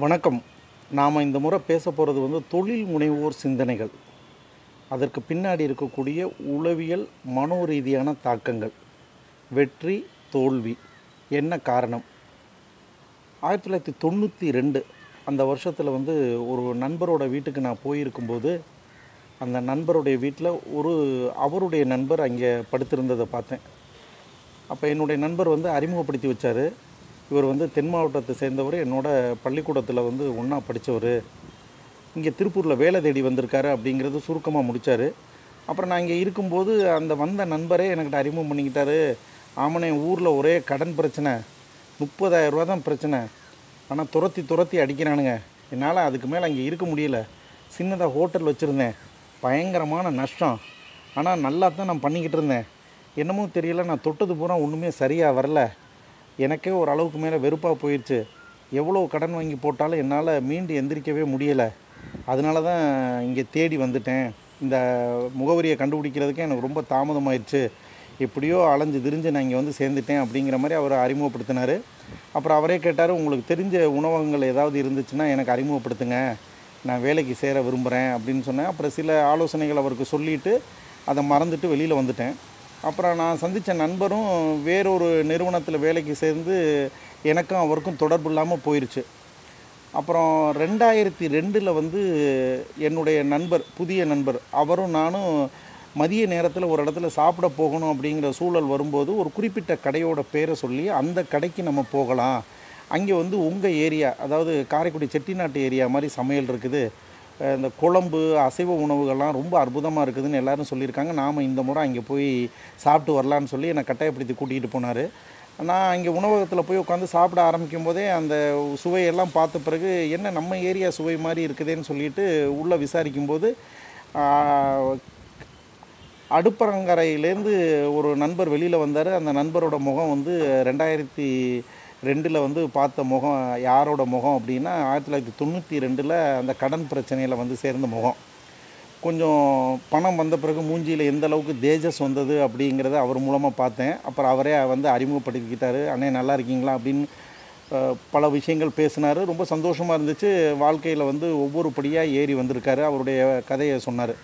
வணக்கம். நாம் இந்த முறை பேச போகிறது வந்து தொழில் முனைவோர் சிந்தனைகள். அதற்கு பின்னாடி இருக்கக்கூடிய உளவியல் மனோரீதியான தாக்கங்கள். வெற்றி தோல்வி என்ன காரணம்? ஆயிரத்தி தொள்ளாயிரத்தி தொண்ணூற்றி ரெண்டு அந்த வருஷத்தில் வந்து ஒரு நண்பரோட வீட்டுக்கு நான் போயிருக்கும்போது அந்த நண்பருடைய வீட்டில் ஒரு அவருடைய நண்பர் அங்கே படுத்திருந்ததை பார்த்தேன். அப்போ என்னுடைய நண்பர் வந்து அறிமுகப்படுத்தி வச்சார். இவர் வந்து தென் மாவட்டத்தை சேர்ந்தவர். என்னோட பள்ளிக்கூடத்தில் வந்து ஒன்றா படித்தவர் இங்கே திருப்பூரில் வேலை தேடி வந்திருக்காரு அப்படிங்கிறது சுருக்கமாக முடித்தார் அப்புறம் நான் இங்கே இருக்கும்போது அந்த வந்த நண்பரே எனக்கிட்ட அறிமுகம் பண்ணிக்கிட்டாரு. ஆமனே ஊரில் ஒரே கடன் பிரச்சனை. முப்பதாயிரம் ரூபா தான் பிரச்சனை. ஆனால் துரத்தி துரத்தி அடிக்கிறானுங்க. என்னால் அதுக்கு மேலே அங்கே இருக்க முடியல. சின்னதாக ஹோட்டல் வச்சுருந்தேன். பயங்கரமான நஷ்டம். ஆனால் நல்லா தான் நான் பண்ணிக்கிட்டு இருந்தேன். என்னமோ தெரியல நான் தொட்டது பூரா ஒன்றுமே சரியாக வரல. எனக்கே ஒரு அளவுக்கு மேலே வெறுப்பாக போயிடுச்சு. எவ்வளோ கடன் வாங்கி போட்டாலும் என்னால் மீண்டு எந்திரிக்கவே முடியலை. அதனால தான் இங்கே தேடி வந்துட்டேன். இந்த முகவரியை கண்டுபிடிக்கிறதுக்கே எனக்கு ரொம்ப தாமதமாயிடுச்சு. எப்படியோ அலைஞ்சு திரிஞ்சு நான் இங்கே வந்து சேர்ந்துட்டேன் அப்படிங்கிற மாதிரி அவர் அறிமுகப்படுத்தினார். அப்புறம் அவரே கேட்டார் உங்களுக்கு தெரிஞ்ச உணவகங்கள் ஏதாவது இருந்துச்சுன்னா எனக்கு அறிமுகப்படுத்துங்க. நான் வேலைக்கு சேர விரும்புகிறேன். அப்படின்னு சொன்னேன். அப்புறம் சில ஆலோசனைகள் அவருக்கு சொல்லிவிட்டு அதை மறந்துட்டு வெளியில் வந்துட்டேன். அப்புறம் நான் சந்தித்த நண்பரும் வேறொரு நிறுவனத்தில் வேலைக்கு சேர்ந்து எனக்கும் அவருக்கும் தொடர்பு இல்லாமல் போயிடுச்சு அப்புறம் ரெண்டாயிரத்தி ரெண்டில் வந்து என்னுடைய நண்பர் புதிய நண்பர் அவரும் நானும் மதிய நேரத்தில் ஒரு இடத்துல சாப்பிட போகணும் அப்படிங்கிற சூழல் வரும்போது ஒரு குறிப்பிட்ட கடையோட பேரை சொல்லி அந்த கடைக்கு நம்ம போகலாம். அங்கே வந்து உங்கள் ஏரியா அதாவது காரைக்குடி செட்டிநாட்டு ஏரியா மாதிரி சமையல் இருக்குது. இந்த குழம்பு அசைவ உணவுகள்லாம் ரொம்ப அற்புதமாக இருக்குதுன்னு எல்லோரும் சொல்லியிருக்காங்க. நாம் இந்த முறை அங்கே போய் சாப்பிட்டு வரலான்னு சொல்லி என்னை கட்டாயப்படுத்தி கூட்டிகிட்டு போனார். நான் இங்கே உணவகத்தில் போய் உட்காந்து சாப்பிட ஆரம்பிக்கும் போதே அந்த சுவையெல்லாம் பார்த்த பிறகு என்ன நம்ம ஏரியா சுவை மாதிரி இருக்குதுன்னு சொல்லிட்டு உள்ளே விசாரிக்கும்போது அடுப்பரங்கரையிலேருந்து ஒரு நண்பர் வெளியில் வந்தார். அந்த நண்பரோட முகம் வந்து ரெண்டாயிரத்தி ரெண்டில் வந்து பார்த்த முகம் யாரோட முகம் அப்படின்னா ஆயிரத்தி தொள்ளாயிரத்தி தொண்ணூற்றி ரெண்டில் அந்த கடன் பிரச்சனையில் வந்து சேர்ந்த முகம். கொஞ்சம் பணம் வந்த பிறகு மூஞ்சியில் எந்த அளவுக்கு தேஜஸ் வந்தது அப்படிங்கிறத அவர் மூலமாக பார்த்தேன். அப்புறம் அவரே வந்து அறிமுகப்படுத்திக்கிட்டார். அண்ணே நல்லா இருக்கீங்களா? அப்படின்னு பல விஷயங்கள் பேசினார். ரொம்ப சந்தோஷமாக இருந்துச்சு. வாழ்க்கையில் வந்து ஒவ்வொரு படியாக ஏறி வந்திருக்காரு. அவருடைய கதையை சொன்னார்.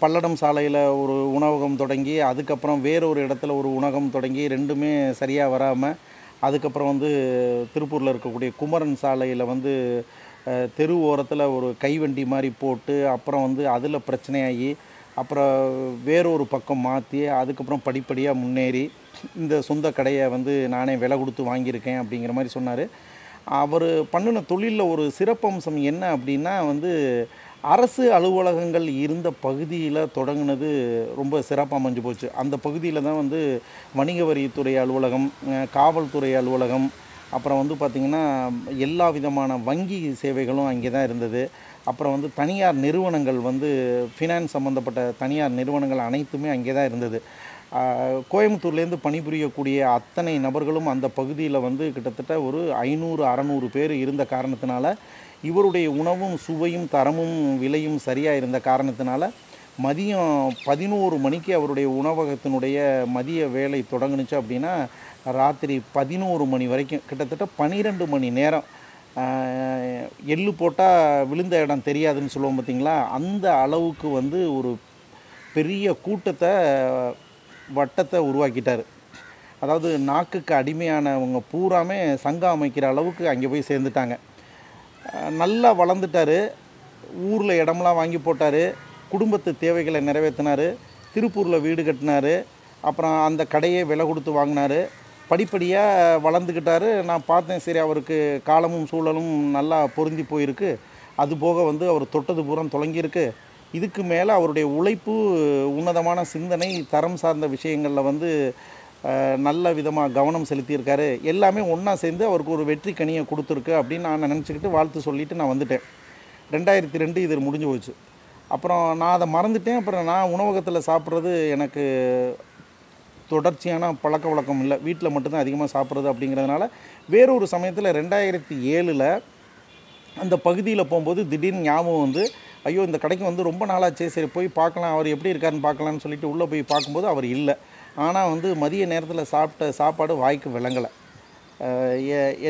பல்லடம் சாலையில் ஒரு உணவகம் தொடங்கி அதுக்கப்புறம் வேறொரு இடத்துல ஒரு உணவகம் தொடங்கி ரெண்டுமே சரியாக வராமல் அதுக்கப்புறம் வந்து திருப்பூரில் இருக்கக்கூடிய குமரன் சாலையில் வந்து தெரு ஓரத்தில் ஒரு கைவண்டி மாதிரி போட்டு அப்புறம் வந்து அதில் பிரச்சனையாகி அப்புறம் வேறொரு பக்கம் மாற்றி அதுக்கப்புறம் படிப்படியாக முன்னேறி இந்த சொந்த கடையை வந்து நானே விலை கொடுத்து வாங்கியிருக்கேன் அப்படிங்கிற மாதிரி சொன்னார். அவர் பண்ணின தொழிலில் ஒரு சிறப்பம்சம் என்ன அப்படின்னா வந்து அரசு அலுவலகங்கள் இருந்த பகுதியில் தொடங்கினது ரொம்ப சிறப்பாக அமைஞ்சு போச்சு. அந்த பகுதியில் தான் வந்து வணிக வரித்துறை அலுவலகம் காவல்துறை அலுவலகம் அப்புறம் வந்து பார்த்திங்கன்னா எல்லா விதமான வங்கி சேவைகளும் அங்கே தான் இருந்தது. அப்புறம் வந்து தனியார் நிறுவனங்கள் வந்து ஃபினான்ஸ் சம்மந்தப்பட்ட தனியார் நிறுவனங்கள் அனைத்துமே அங்கே தான் இருந்தது. கோயம்புத்தூர்லேருந்து பணிபுரியக்கூடிய அத்தனை நபர்களும் அந்த பகுதியில் வந்து கிட்டத்தட்ட ஒரு ஐநூறு அறநூறு பேர் இருந்த காரணத்தினால இவருடைய உணவும் சுவையும் தரமும் விலையும் சரியாக இருந்த காரணத்தினால மதியம் பதினோரு மணிக்கு அவருடைய உணவகத்தினுடைய மதிய வேலை தொடங்குனுச்சு அப்படின்னா ராத்திரி பதினோரு மணி வரைக்கும் கிட்டத்தட்ட பன்னிரெண்டு மணி நேரம் எள்ளு போட்டால் விழுந்த இடம் தெரியாதுன்னு சொல்லுவோம் பார்த்தீங்களா அந்த அளவுக்கு வந்து ஒரு பெரிய கூட்டத்தை வட்டத்தை உருவாக்கிட்டார். அதாவது நாக்குக்கு அடிமையானவங்க பூராமே சங்கம் அமைக்கிற அளவுக்கு அங்கே போய் சேர்ந்துட்டாங்க. நல்லா வளர்ந்துட்டார். ஊரில் இடம்லாம் வாங்கி போட்டார். குடும்பத்து தேவைகளை நிறைவேற்றினார் திருப்பூரில் வீடு கட்டினார். அப்புறம் அந்த கடையை விலை கொடுத்து வாங்கினார். படிப்படியாக வளர்ந்துக்கிட்டாரு நான் பார்த்தேன் சரி அவருக்கு காலமும் சூழலும் நல்லா பொருந்தி போயிருக்கு. அது போக வந்து அவர் தொட்டது பூரம் தொடங்கியிருக்கு. இதுக்கு மேலே அவருடைய உழைப்பு உன்னதமான சிந்தனை தரம் சார்ந்த விஷயங்களில் வந்து நல்ல விதமாக கவனம் செலுத்தியிருக்காரு. எல்லாமே ஒன்றா சேர்ந்து அவருக்கு ஒரு வெற்றி கனியை கொடுத்துருக்கு அப்படின்னு நான் நினச்சிக்கிட்டு வாழ்த்து சொல்லிவிட்டு நான் வந்துட்டேன். ரெண்டாயிரத்தி ரெண்டு இது முடிஞ்சு போச்சு. அப்புறம் நான் அதை மறந்துட்டேன். அப்புறம் நான் உணவகத்தில் சாப்பிட்றது எனக்கு தொடர்ச்சியான பழக்க வழக்கம் இல்லை. வீட்டில் மட்டும்தான் அதிகமாக சாப்பிட்றது அப்படிங்கிறதுனால வேறொரு சமயத்தில் ரெண்டாயிரத்தி ஏழில் அந்த பகுதியில் போகும்போது திடீர்னு ஞாபகம் வந்து ஐயோ இந்த கடைக்கு வந்து ரொம்ப நாளாச்சே சரி போய் பார்க்கலாம். அவர் எப்படி இருக்காருன்னு பார்க்கலான்னு சொல்லிட்டு உள்ளே போய் பார்க்கும்போது அவர் இல்லை. ஆனால் வந்து மதிய நேரத்தில் சாப்பிட்ட சாப்பாடு வாய்க்கு விளங்கலை.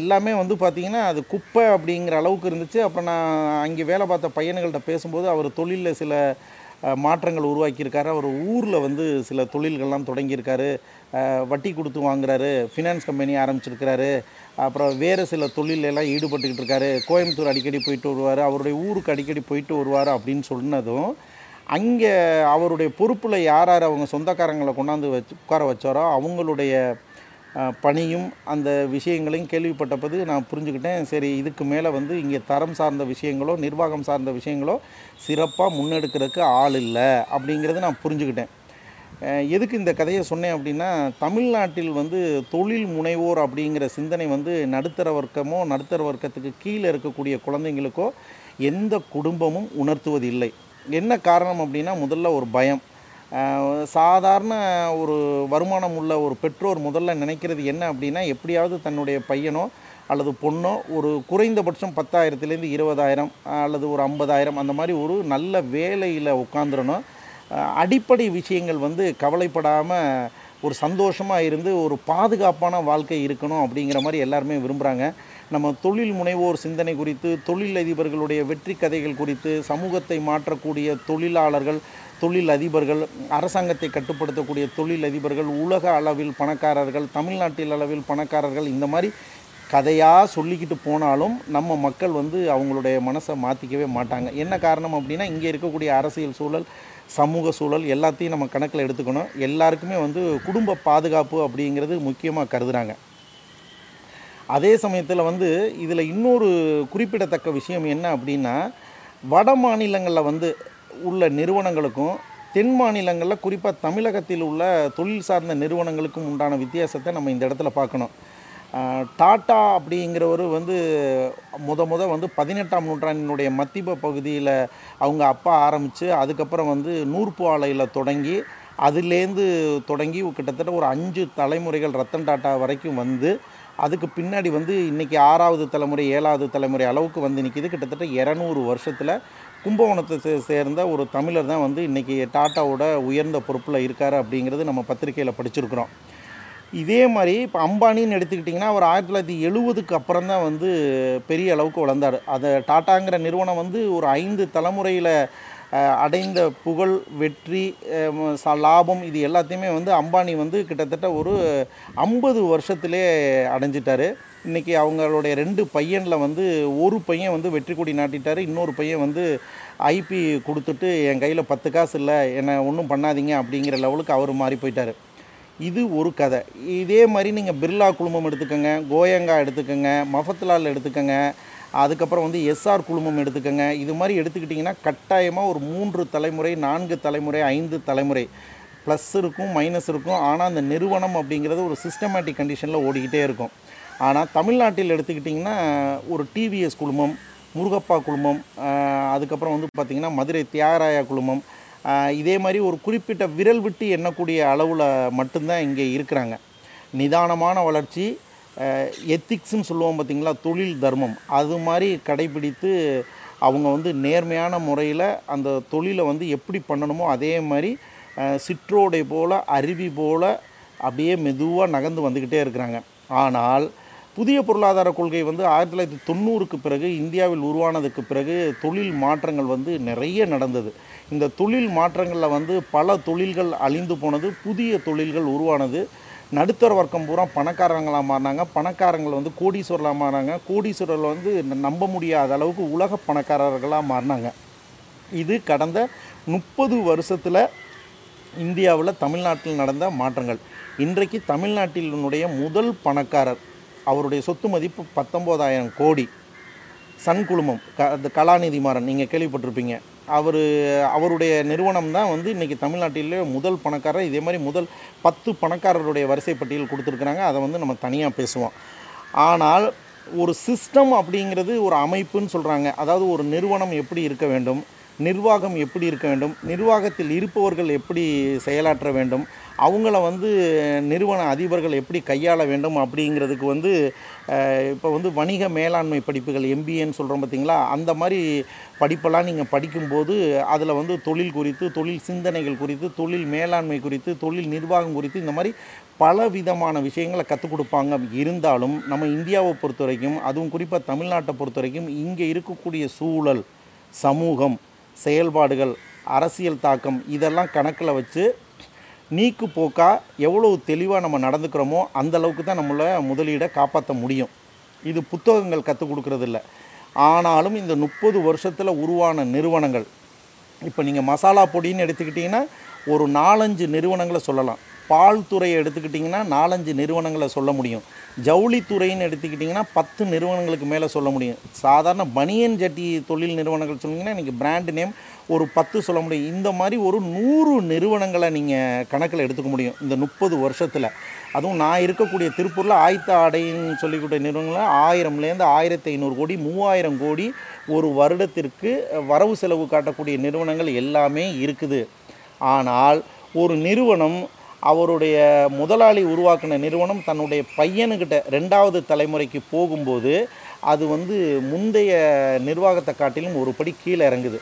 எல்லாமே வந்து பார்த்திங்கன்னா அது குப்பை அப்படிங்கிற அளவுக்கு இருந்துச்சு. அப்புறம் நான் அங்கே வேலை பார்த்த பையன்கள்ட்ட பேசும்போது அவர் தொழிலில் சில மாற்றங்கள் உருவாக்கியிருக்காரு. அவர் ஊரில் வந்து சில தொழில்கள்லாம் தொடங்கியிருக்காரு. வட்டி கொடுத்து வாங்குறாரு. ஃபினான்ஸ் கம்பெனி ஆரம்பிச்சிருக்கிறாரு. அப்புறம் வேறு சில தொழிலெல்லாம் ஈடுபட்டுக்கிட்டு இருக்காரு. கோயம்புத்தூர் அடிக்கடி போயிட்டு வருவார். அவருடைய ஊருக்கு அடிக்கடி போயிட்டு வருவார் அப்படின்னு சொன்னதும் அங்கே அவருடைய பொறுப்பில் யார் யார் அவங்க சொந்தக்காரங்களை கொண்டாந்து வச்சு உட்கார வச்சாரோ அவங்களுடைய பணியும் அந்த விஷயங்களையும் கேள்விப்பட்டபோது நான் புரிஞ்சுக்கிட்டேன். சரி இதுக்கு மேலே வந்து இங்கே தரம் சார்ந்த விஷயங்களோ நிர்வாகம் சார்ந்த விஷயங்களோ சிறப்பாக முன்னெடுக்கிறதுக்கு ஆள் இல்லை அப்படிங்கிறது நான் புரிஞ்சுக்கிட்டேன். எதுக்கு இந்த கதையை சொன்னேன் அப்படின்னா தமிழ்நாட்டில் வந்து தொழில் முனைவோர் அப்படிங்கிற சிந்தனை வந்து நடுத்தர வர்க்கமோ நடுத்தர வர்க்கத்துக்கு கீழே இருக்கக்கூடிய குழந்தைங்களுக்கோ எந்த குடும்பமும் உணர்த்துவதில்லை. என்ன காரணம் அப்படின்னா முதல்ல ஒரு பயம். சாதாரண ஒரு வருமானம் உள்ள ஒரு பெற்றோர் முதல்ல நினைக்கிறது என்ன அப்படின்னா எப்படியாவது தன்னுடைய பையனோ அல்லது பொண்ணோ ஒரு குறைந்தபட்சம் பத்தாயிரத்துலேருந்து இருபதாயிரம் அல்லது ஒரு ஐம்பதாயிரம் அந்த மாதிரி ஒரு நல்ல வேலையில் உட்காந்துடணும் அடிப்படை விஷயங்கள் வந்து கவலைப்படாமல் ஒரு சந்தோஷமாக இருந்து ஒரு பாதுகாப்பான வாழ்க்கை இருக்கணும் அப்படிங்கிற மாதிரி எல்லாருமே விரும்புகிறாங்க நம்ம தொழில் முனைவோர் சிந்தனை குறித்து தொழில் அதிபர்களுடைய வெற்றி கதைகள் குறித்து சமூகத்தை மாற்றக்கூடிய தொழிலாளர்கள் தொழில் அதிபர்கள் அரசாங்கத்தை கட்டுப்படுத்தக்கூடிய தொழில் அதிபர்கள் உலக அளவில் பணக்காரர்கள் தமிழ்நாட்டில் அளவில் பணக்காரர்கள் இந்த மாதிரி கதையாக சொல்லிக்கிட்டு போனாலும் நம்ம மக்கள் வந்து அவங்களுடைய மனசை மாற்றிக்கவே மாட்டாங்க. என்ன காரணம் அப்படின்னா இங்கே இருக்கக்கூடிய அரசியல் சூழல் சமூக சூழல் எல்லாத்தையும் நம்ம கணக்கில் எடுத்துக்கணும். எல்லாருக்குமே வந்து குடும்ப பாதுகாப்பு அப்படிங்கிறது முக்கியமாக கருதுகிறாங்க அதே சமயத்தில் வந்து இதில் இன்னொரு குறிப்பிடத்தக்க விஷயம் என்ன அப்படின்னா வட மாநிலங்களில் வந்து உள்ள நிறுவனங்களுக்கும் தென் மாநிலங்களில் குறிப்பாக தமிழகத்தில் உள்ள தொழில் சார்ந்த நிறுவனங்களுக்கும் உண்டான வித்தியாசத்தை நம்ம இந்த இடத்துல பார்க்கணும். டாட்டா அப்படிங்கிறவர் வந்து முத முத வந்து பதினெட்டாம் நூற்றாண்டினுடைய மத்திய பகுதியில் அவங்க அப்பா ஆரம்பித்து அதுக்கப்புறம் வந்து நூற்பு ஆலையில் தொடங்கி அதுலேருந்து தொடங்கி கிட்டத்தட்ட ஒரு அஞ்சு தலைமுறைகள் ரத்தன் டாட்டா வரைக்கும் வந்து அதுக்கு பின்னாடி வந்து இன்றைக்கி ஆறாவது தலைமுறை ஏழாவது தலைமுறை அளவுக்கு வந்து நிற்கிது கிட்டத்தட்ட இரநூறு வருஷத்தில் கும்பகோணத்தை சேர்ந்த ஒரு தமிழர் தான் வந்து இன்றைக்கி டாட்டாவோட உயர்ந்த பொறுப்பில் இருக்கார் அப்படிங்கிறது நம்ம பத்திரிக்கையில் படிச்சிருக்கிறோம். இதே மாதிரி இப்போ அம்பானின்னு எடுத்துக்கிட்டிங்கன்னா அவர் ஆயிரத்தி தொள்ளாயிரத்தி எழுபதுக்கு அப்புறம் தான் வந்து பெரிய அளவுக்கு வளர்ந்தார். அதை டாட்டாங்கிற நிறுவனம் வந்து ஒரு ஐந்து தலைமுறையில் அடைந்த புகழ் வெற்றி லாபம் இது எல்லாத்தையுமே வந்து அம்பானி வந்து கிட்டத்தட்ட ஒரு ஐம்பது வருஷத்திலே அடைஞ்சிட்டாரு. இன்றைக்கி அவங்களுடைய ரெண்டு பையனில் வந்து ஒரு பையன் வந்து வெற்றி கொடி நாட்டிட்டார். இன்னொரு பையன் வந்து ஐபி கொடுத்துட்டு என் கையில் பத்து காசு இல்லை என்னை ஒன்றும் பண்ணாதீங்க அப்படிங்கிற லெவலுக்கு அவர் மாறி போயிட்டார். இது ஒரு கதை. இதே மாதிரி நீங்கள் பிர்லா குழுமம் எடுத்துக்கோங்க கோயங்கா எடுத்துக்கோங்க மஃபத்லால் எடுத்துக்கோங்க அதுக்கப்புறம் வந்து எஸ்ஆர் குழுமம் எடுத்துக்கோங்க. இது மாதிரி எடுத்துக்கிட்டிங்கன்னா கட்டாயமாக ஒரு மூன்று தலைமுறை நான்கு தலைமுறை ஐந்து தலைமுறை. ப்ளஸ் இருக்கும் மைனஸ் இருக்கும். ஆனால் அந்த நிறுவனம் அப்படிங்கிறது ஒரு சிஸ்டமேட்டிக் கண்டிஷனில் ஓடிக்கிட்டே இருக்கும். ஆனால் தமிழ்நாட்டில் எடுத்துக்கிட்டிங்கன்னா ஒரு டிவிஎஸ் குழுமம் முருகப்பா குழுமம் அதுக்கப்புறம் வந்து பார்த்திங்கன்னா மதுரை தியாகராயா குழுமம் இதே மாதிரி ஒரு குறிப்பிட்ட விரல் விட்டு எண்ணக்கூடிய அளவில் மட்டும்தான் இங்கே இருக்கிறாங்க. நிதானமான வளர்ச்சி எத்திக்ஸ்ன்னு சொல்லுவோம் பார்த்தீங்களா? தொழில் தர்மம். அது மாதிரி கடைபிடித்து அவங்க வந்து நேர்மையான முறையில் அந்த தொழிலை வந்து எப்படி பண்ணணுமோ அதே மாதிரி சிற்றோடை போல் அருவி போல் அப்படியே மெதுவாக நகர்ந்து வந்துக்கிட்டே இருக்கிறாங்க. ஆனால் புதிய பொருளாதார கொள்கை வந்து ஆயிரத்தி தொள்ளாயிரத்தி தொண்ணூறுக்கு பிறகு இந்தியாவில் உருவானதுக்கு பிறகு தொழில் மாற்றங்கள் வந்து நிறைய நடந்தது. இந்த தொழில் மாற்றங்களில் வந்து பல தொழில்கள் அழிந்து போனது புதிய தொழில்கள் உருவானது. நடுத்தர வர்க்கம் பூரா பணக்காரங்களாக மாறினாங்க. பணக்காரங்கள் வந்து கோடீஸ்வரலாக மாறினாங்க. கோடீஸ்வரர்கள் வந்து நம்ப முடியாத அளவுக்கு உலக பணக்காரர்களாக மாறினாங்க. இது கடந்த முப்பது வருஷத்தில் இந்தியாவில் தமிழ்நாட்டில் நடந்த மாற்றங்கள். இன்றைக்கு தமிழ்நாட்டினுடைய முதல் பணக்காரர் அவருடைய சொத்து மதிப்பு பத்தொம்போதாயிரம் கோடி. சன் குழுமம் க அது கலாநிதி மாறன் நீங்கள் கேள்விப்பட்டிருப்பீங்க. அவர் அவருடைய நிறுவனம் தான் வந்து இன்றைக்கி தமிழ்நாட்டிலே முதல் பணக்காரர். இதே மாதிரி முதல் பத்து பணக்காரருடைய வரிசை பட்டியல் கொடுத்துருக்குறாங்க. அதை வந்து நம்ம தனியாக பேசுவோம். ஆனால் ஒரு சிஸ்டம் அப்படிங்கிறது ஒரு அமைப்புன்னு சொல்கிறாங்க அதாவது ஒரு நிறுவனம் எப்படி இருக்க வேண்டும் நிர்வாகம் எப்படி இருக்க வேண்டும் நிர்வாகத்தில் இருப்பவர்கள் எப்படி செயலாற்ற வேண்டும் அவங்கள வந்து நிறுவன அதிபர்கள் எப்படி கையாள வேண்டும் அப்படிங்கிறதுக்கு வந்து இப்போ வந்து வணிக மேலாண்மை படிப்புகள் எம்பிஏன்னு சொல்கிறோம் பார்த்தீங்களா அந்த மாதிரி படிப்பெல்லாம் நீங்கள் படிக்கும்போது அதில் வந்து தொழில் குறித்து தொழில் சிந்தனைகள் குறித்து தொழில் மேலாண்மை குறித்து தொழில் நிர்வாகம் குறித்து இந்த மாதிரி பல விதமான விஷயங்களை கற்றுக் கொடுப்பாங்க. இருந்தாலும் நம்ம இந்தியாவை பொறுத்த வரைக்கும் அதுவும் குறிப்பாக தமிழ்நாட்டை பொறுத்த வரைக்கும் இங்கே இருக்கக்கூடிய சூழல் சமூகம் செயல்பாடுகள் அரசியல் தாக்கம் இதெல்லாம் கணக்கில் வச்சு நீக்கு போக்காக எவ்வளோ தெளிவாக நம்ம நடந்துக்கிறோமோ அந்தளவுக்கு தான் நம்மளை முதலீடை காப்பாற்ற முடியும். இது புத்தகங்கள் கற்றுக் கொடுக்குறதில்ல. ஆனாலும் இந்த முப்பது வருஷத்தில் உருவான நிறுவனங்கள் இப்போ நீங்கள் மசாலா பொடின்னு எடுத்துக்கிட்டிங்கன்னா ஒரு நாலஞ்சு நிறுவனங்களை சொல்லலாம். பால் துறையை எடுத்துக்கிட்டிங்கன்னா நாலஞ்சு நிறுவனங்களை சொல்ல முடியும். ஜவுளித்துறைன்னு எடுத்துக்கிட்டிங்கன்னா பத்து நிறுவனங்களுக்கு மேலே சொல்ல முடியும். சாதாரண பனியன் ஜட்டி தொழில் நிறுவனங்கள் சொன்னீங்கன்னா இன்றைக்கி பிராண்ட் நேம் ஒரு பத்து சொல்ல முடியும். இந்த மாதிரி ஒரு நூறு நிறுவனங்களை நீங்கள் கணக்கில் எடுத்துக்க முடியும். இந்த முப்பது வருஷத்தில். அதுவும் நான் இருக்கக்கூடிய திருப்பூரில் ஆயத்த ஆடைன்னு சொல்லிக்கூடிய நிறுவனங்கள் ஆயிரம்லேருந்து ஆயிரத்தி ஐநூறு கோடி மூவாயிரம் கோடி ஒரு வருடத்திற்கு வரவு செலவு காட்டக்கூடிய நிறுவனங்கள் எல்லாமே இருக்குது. ஆனால் ஒரு நிறுவனம் அவருடைய முதலாளி உருவாக்கின நிறுவனம் தன்னுடைய பையனுக்கிட்ட ரெண்டாவது தலைமுறைக்கு போகும்போது அது வந்து முந்தைய நிர்வாகத்தை காட்டிலும் ஒரு படி கீழே இறங்குது.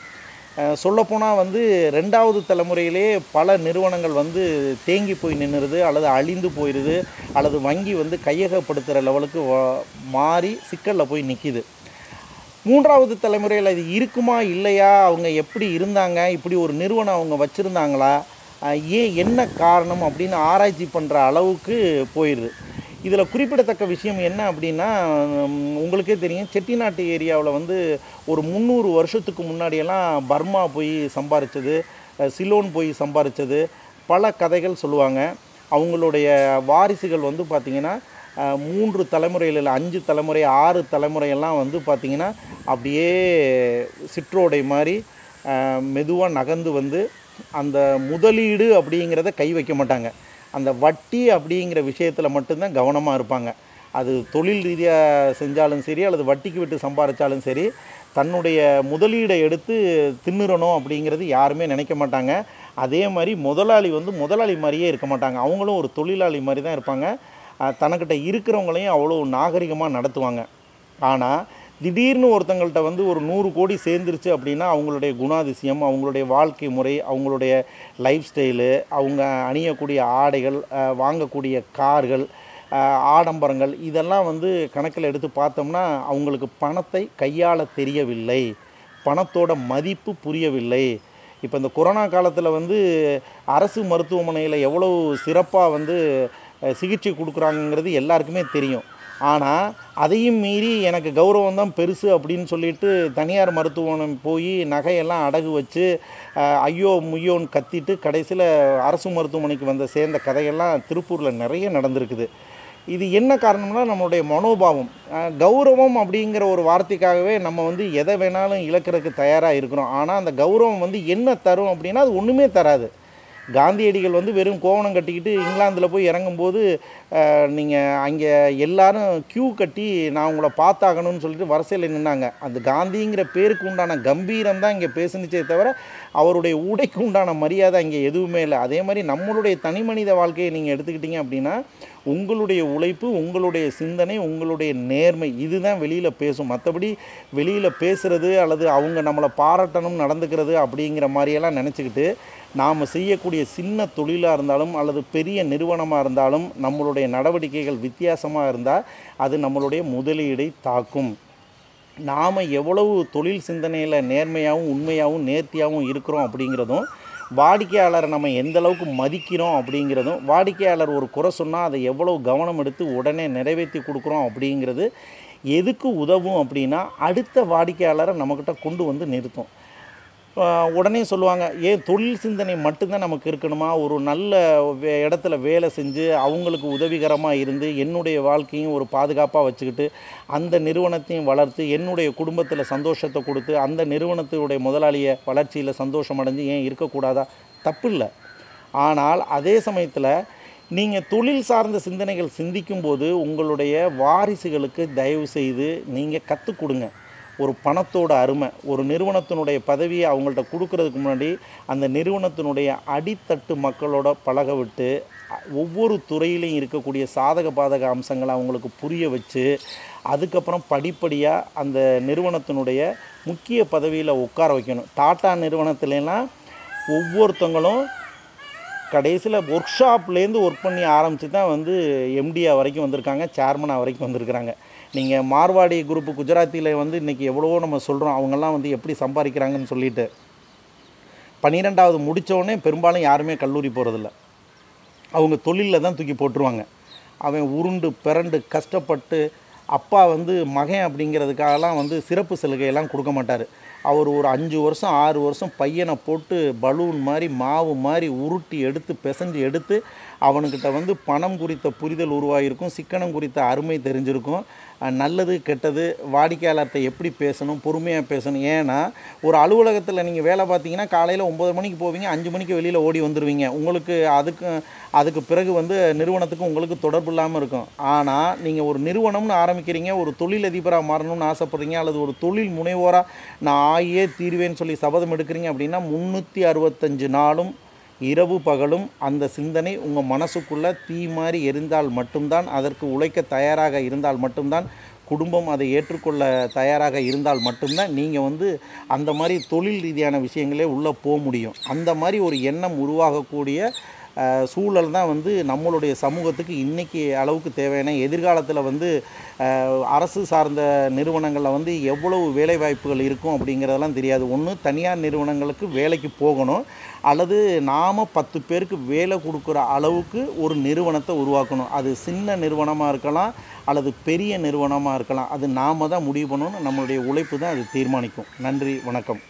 சொல்லப்போனால் வந்து ரெண்டாவது தலைமுறையிலே பல நிறுவனங்கள் வந்து தேங்கி போய் நின்றுது அல்லது அழிந்து போயிடுது அல்லது வங்கி வந்து கையகப்படுத்துகிற லெவலுக்கு மாறி சிக்கலில் போய் நிற்கிது மூன்றாவது தலைமுறையில் இது இருக்குமா இல்லையா? அவங்க எப்படி இருந்தாங்க? இப்படி ஒரு நிறுவனம் அவங்க வச்சுருந்தாங்களா? ஏன் என்ன காரணம் அப்படின்னு ஆராய்ச்சி பண்ணுற அளவுக்கு போயிடுது இதில் குறிப்பிடத்தக்க விஷயம் என்ன அப்படின்னா உங்களுக்கே தெரியும் செட்டிநாட்டு ஏரியாவில் வந்து ஒரு முந்நூறு வருஷத்துக்கு முன்னாடியெல்லாம் பர்மா போய் சம்பாரித்தது சிலோன் போய் சம்பாரித்தது பல கதைகள் சொல்லுவாங்க. அவங்களுடைய வாரிசுகள் வந்து பார்த்திங்கன்னா மூன்று தலைமுறையில் இல்லை அஞ்சு தலைமுறை ஆறு தலைமுறையெல்லாம் வந்து பார்த்திங்கன்னா அப்படியே சிற்றோடை மாதிரி மெதுவாக நகர்ந்து வந்து அந்த முதலீடு அப்படிங்கிறத கை வைக்க மாட்டாங்க. அந்த வட்டி அப்படிங்கிற விஷயத்தில் மட்டும்தான் கவனமாக இருப்பாங்க. அது தொழில் ரீதியாக செஞ்சாலும் சரி அல்லது வட்டிக்கு விட்டு சம்பாதிச்சாலும் சரி தன்னுடைய முதலீடை எடுத்து தின்னுறணும் அப்படிங்கிறது யாருமே நினைக்க மாட்டாங்க. அதே மாதிரி முதலாளி வந்து முதலாளி மாதிரியே இருக்க மாட்டாங்க. அவங்களும் ஒரு தொழிலாளி மாதிரி தான் இருப்பாங்க தனக்கிட்ட இருக்கிறவங்களையும் அவ்வளோ நாகரிகமாக நடத்துவாங்க. ஆனால் திடீர்னு ஒருத்தங்கள்ட்ட வந்து ஒரு நூறு கோடி சேர்ந்துருச்சு அப்படின்னா அவங்களுடைய குணாதிசயம் அவங்களுடைய வாழ்க்கை முறை அவங்களுடைய லைஃப் ஸ்டைலு அவங்க அணியக்கூடிய ஆடைகள் வாங்கக்கூடிய கார்கள் ஆடம்பரங்கள் இதெல்லாம் வந்து கணக்கில் எடுத்து பார்த்தோம்னா அவங்களுக்கு பணத்தை கையாள தெரியவில்லை. பணத்தோட மதிப்பு புரியவில்லை. இப்போ இந்த கொரோனா காலத்தில் வந்து அரசு மருத்துவமனையில் எவ்வளோ சிறப்பாக வந்து சிகிச்சை கொடுக்குறாங்கங்கிறது எல்லாருக்குமே தெரியும். ஆனால் அதையும் மீறி எனக்கு கௌரவம் தான் பெருசு அப்படின்னு சொல்லிட்டு தனியார் மருத்துவமனை போய் நகையெல்லாம் அடகு வச்சு ஐயோ முய்யோன்னு கத்திட்டு கடைசியில் அரசு மருத்துவமனைக்கு வந்த சேர்ந்த கதையெல்லாம் திருப்பூரில் நிறைய நடந்திருக்குது. இது என்ன காரணம்னா நம்மளுடைய மனோபாவம். கௌரவம் அப்படிங்கிற ஒரு வார்த்தைக்காகவே நம்ம வந்து எதை வேணாலும் இழக்கிறதுக்கு தயாராக இருக்கிறோம். ஆனால் அந்த கௌரவம் வந்து என்ன தரும் அப்படின்னா அது ஒன்றுமே தராது. காந்தியடிகள் வந்து வெறும் கோவணம் கட்டிக்கிட்டு இங்கிலாந்தில் போய் இறங்கும்போது நீங்கள் அங்கே எல்லாரும் க்யூ கட்டி நான் உங்களை பார்த்தாகணும்னு சொல்லிட்டு வரிசையில் நின்னாங்க. அந்த காந்திங்கிற பேருக்கு உண்டான கம்பீரம் தான் இங்கே பேசுனுச்சே தவிர அவருடைய உடைக்கு உண்டான மரியாதை இங்கே எதுவுமே இல்லை. அதே மாதிரி நம்மளுடைய தனி மனித வாழ்க்கையை நீங்கள் எடுத்துக்கிட்டீங்க அப்படின்னா உங்களுடைய உழைப்பு உங்களுடைய சிந்தனை உங்களுடைய நேர்மை இதுதான் வெளியில் பேசும். மற்றபடி வெளியில் பேசுகிறது அல்லது அவங்க நம்மளை பாராட்டணும் நடந்துக்கிறது அப்படிங்கிற மாதிரியெல்லாம் நினச்சிக்கிட்டு நாம் செய்யக்கூடிய சின்ன தொழிலாக இருந்தாலும் அல்லது பெரிய நிறுவனமாக இருந்தாலும் நம்மளுடைய நடவடிக்கைகள் வித்தியாசமாக இருந்தால் அது நம்மளுடைய முதலீடை தாக்கும். நாம் எவ்வளவு தொழில் சிந்தனையில் நேர்மையாகவும் உண்மையாகவும் நேர்த்தியாகவும் இருக்கிறோம் அப்படிங்கிறதும் வாடிக்கையாளரை நம்ம எந்த அளவுக்கு மதிக்கிறோம் அப்படிங்கிறதும் வாடிக்கையாளர் ஒரு குறை சொன்னால் அதை எவ்வளோ கவனம் எடுத்து உடனே நிறைவேற்றி கொடுக்குறோம் அப்படிங்கிறது எதுக்கு உதவும் அப்படின்னா அடுத்த வாடிக்கையாளரை நம்மக்கிட்ட கொண்டு வந்து நிறுத்தும். உடனே சொல்லுவாங்க ஏன் தொழில் சிந்தனை மட்டும்தான் நமக்கு இருக்கணுமா? ஒரு நல்ல வே- இடத்துல வேலை செஞ்சு அவங்களுக்கு உதவிகரமாக இருந்து என்னுடைய வாழ்க்கையும் ஒரு பாதுகாப்பாக வச்சுக்கிட்டு அந்த நிறுவனத்தையும் வளர்த்து என்னுடைய குடும்பத்தில் சந்தோஷத்தை கொடுத்து அந்த நிறுவனத்தினுடைய முதலாளியை வளர்ச்சியில் சந்தோஷம் அடைஞ்சு ஏன் இருக்கக்கூடாதா? தப்பு இல்லை. ஆனால் அதே சமயத்தில் நீங்கள் தொழில் சார்ந்த சிந்தனைகள் சிந்திக்கும்போது உங்களுடைய வாரிசுகளுக்கு தயவு செய்து நீங்கள் கற்றுக் கொடுங்க. ஒரு பணத்தோட அருமை ஒரு நிறுவனத்தினுடைய பதவியை அவங்கள்ட்ட கொடுக்கறதுக்கு முன்னாடி அந்த நிறுவனத்தினுடைய அடித்தட்டு மக்களோட பழக விட்டு ஒவ்வொரு துறையிலையும் இருக்கக்கூடிய சாதக பாதக அம்சங்களை அவங்களுக்கு புரிய வச்சு அதுக்கப்புறம் படிப்படியாக அந்த நிறுவனத்தினுடைய முக்கிய பதவியில் உட்கார வைக்கணும். டாட்டா நிறுவனத்துலலாம் ஒவ்வொருத்தங்களும் கடைசியில் ஒர்க் ஷாப்லேருந்து ஒர்க் பண்ணி ஆரம்பித்து தான் வந்து எம்டிஆ வரைக்கும் வந்திருக்காங்க சேர்மனாக வரைக்கும் வந்திருக்கிறாங்க. நீங்கள் மார்வாடி குரூப் குஜராத்தியில் வந்து இன்றைக்கி எவ்வளவோ நம்ம சொல்கிறோம் அவங்கெல்லாம் வந்து எப்படி சம்பாதிக்கிறாங்கன்னு சொல்லிட்டு. பன்னிரெண்டாவது முடித்தோடனே பெரும்பாலும் யாருமே கல்லூரி போகிறதில்ல அவங்க தொழிலில் தான் தூக்கி போட்டுருவாங்க. அவன் உருண்டு பிறண்டு கஷ்டப்பட்டு அப்பா வந்து மகன் அப்படிங்கிறதுக்காகலாம் வந்து சிறப்பு சலுகையெல்லாம் கொடுக்க மாட்டார். அவர் ஒரு அஞ்சு வருஷம் ஆறு வருஷம் பையனை போட்டு பலூன் மாதிரி மாவு மாதிரி உருட்டி எடுத்து பிசைஞ்சு எடுத்து அவனுக்கிட்ட வந்து பணம் குறித்த புரிதல் உருவாகியிருக்கும் சிக்கனம் குறித்த அருமை தெரிஞ்சிருக்கும். நல்லது கெட்டது வாடிக்கையாளர்கிட்ட எப்படி பேசணும் பொறுமையாக பேசணும்? ஏன்னா ஒரு அலுவலகத்தில் நீங்கள் வேலை பார்த்தீங்கன்னா காலையில் ஒம்பது மணிக்கு போவீங்க அஞ்சு மணிக்கு வெளியில் ஓடி வந்துடுவீங்க உங்களுக்கு அதுக்கு அதுக்கு பிறகு வந்து நிறுவனத்துக்கு உங்களுக்கு தொடர்பு இல்லாமல் இருக்கும். ஆனால் நீங்கள் ஒரு நிறுவனம்னு ஆரம்பிக்கிறீங்க ஒரு தொழிலதிபராக மாறணும்னு ஆசைப்பட்றீங்க அல்லது ஒரு தொழில் முனைவோராக நான் ஆயே தீர்வேன்னு சொல்லி சபதம் எடுக்கிறீங்க அப்படின்னா முந்நூற்றி அறுபத்தஞ்சு நாளும் இரவு பகலும் அந்த சிந்தனை உங்கள் மனசுக்குள்ளே தீ மாதிரி எரிந்தால் மட்டும்தான் அதற்கு உழைக்க தயாராக இருந்தால் மட்டும்தான் குடும்பம் அதை ஏற்றுக்கொள்ள தயாராக இருந்தால் மட்டும்தான் நீங்கள் வந்து அந்த மாதிரி தொழில் ரீதியான விஷயங்களே உள்ளே போக முடியும். அந்த மாதிரி ஒரு எண்ணம் உருவாகக்கூடிய சூழல் தான் வந்து நம்மளுடைய சமூகத்துக்கு இன்றைக்கி அளவுக்கு தேவையான எதிர்காலத்தில் வந்து அரசு சார்ந்த நிறுவனங்களில் வந்து எவ்வளவு வேலைவாய்ப்புகள் இருக்கும் அப்படிங்கிறதெல்லாம் தெரியாது. ஒன்று தனியார் நிறுவனங்களுக்கு வேலைக்கு போகணும். அல்லது நாம் பத்து பேருக்கு வேலை கொடுக்குற அளவுக்கு ஒரு நிறுவனத்தை உருவாக்கணும். அது சின்ன நிறுவனமாக இருக்கலாம் அல்லது பெரிய நிறுவனமாக இருக்கலாம். அது நாம் தான் முடிவு பண்ணணும் நம்மளுடைய உழைப்பு தான் அது தீர்மானிக்கும். நன்றி வணக்கம்.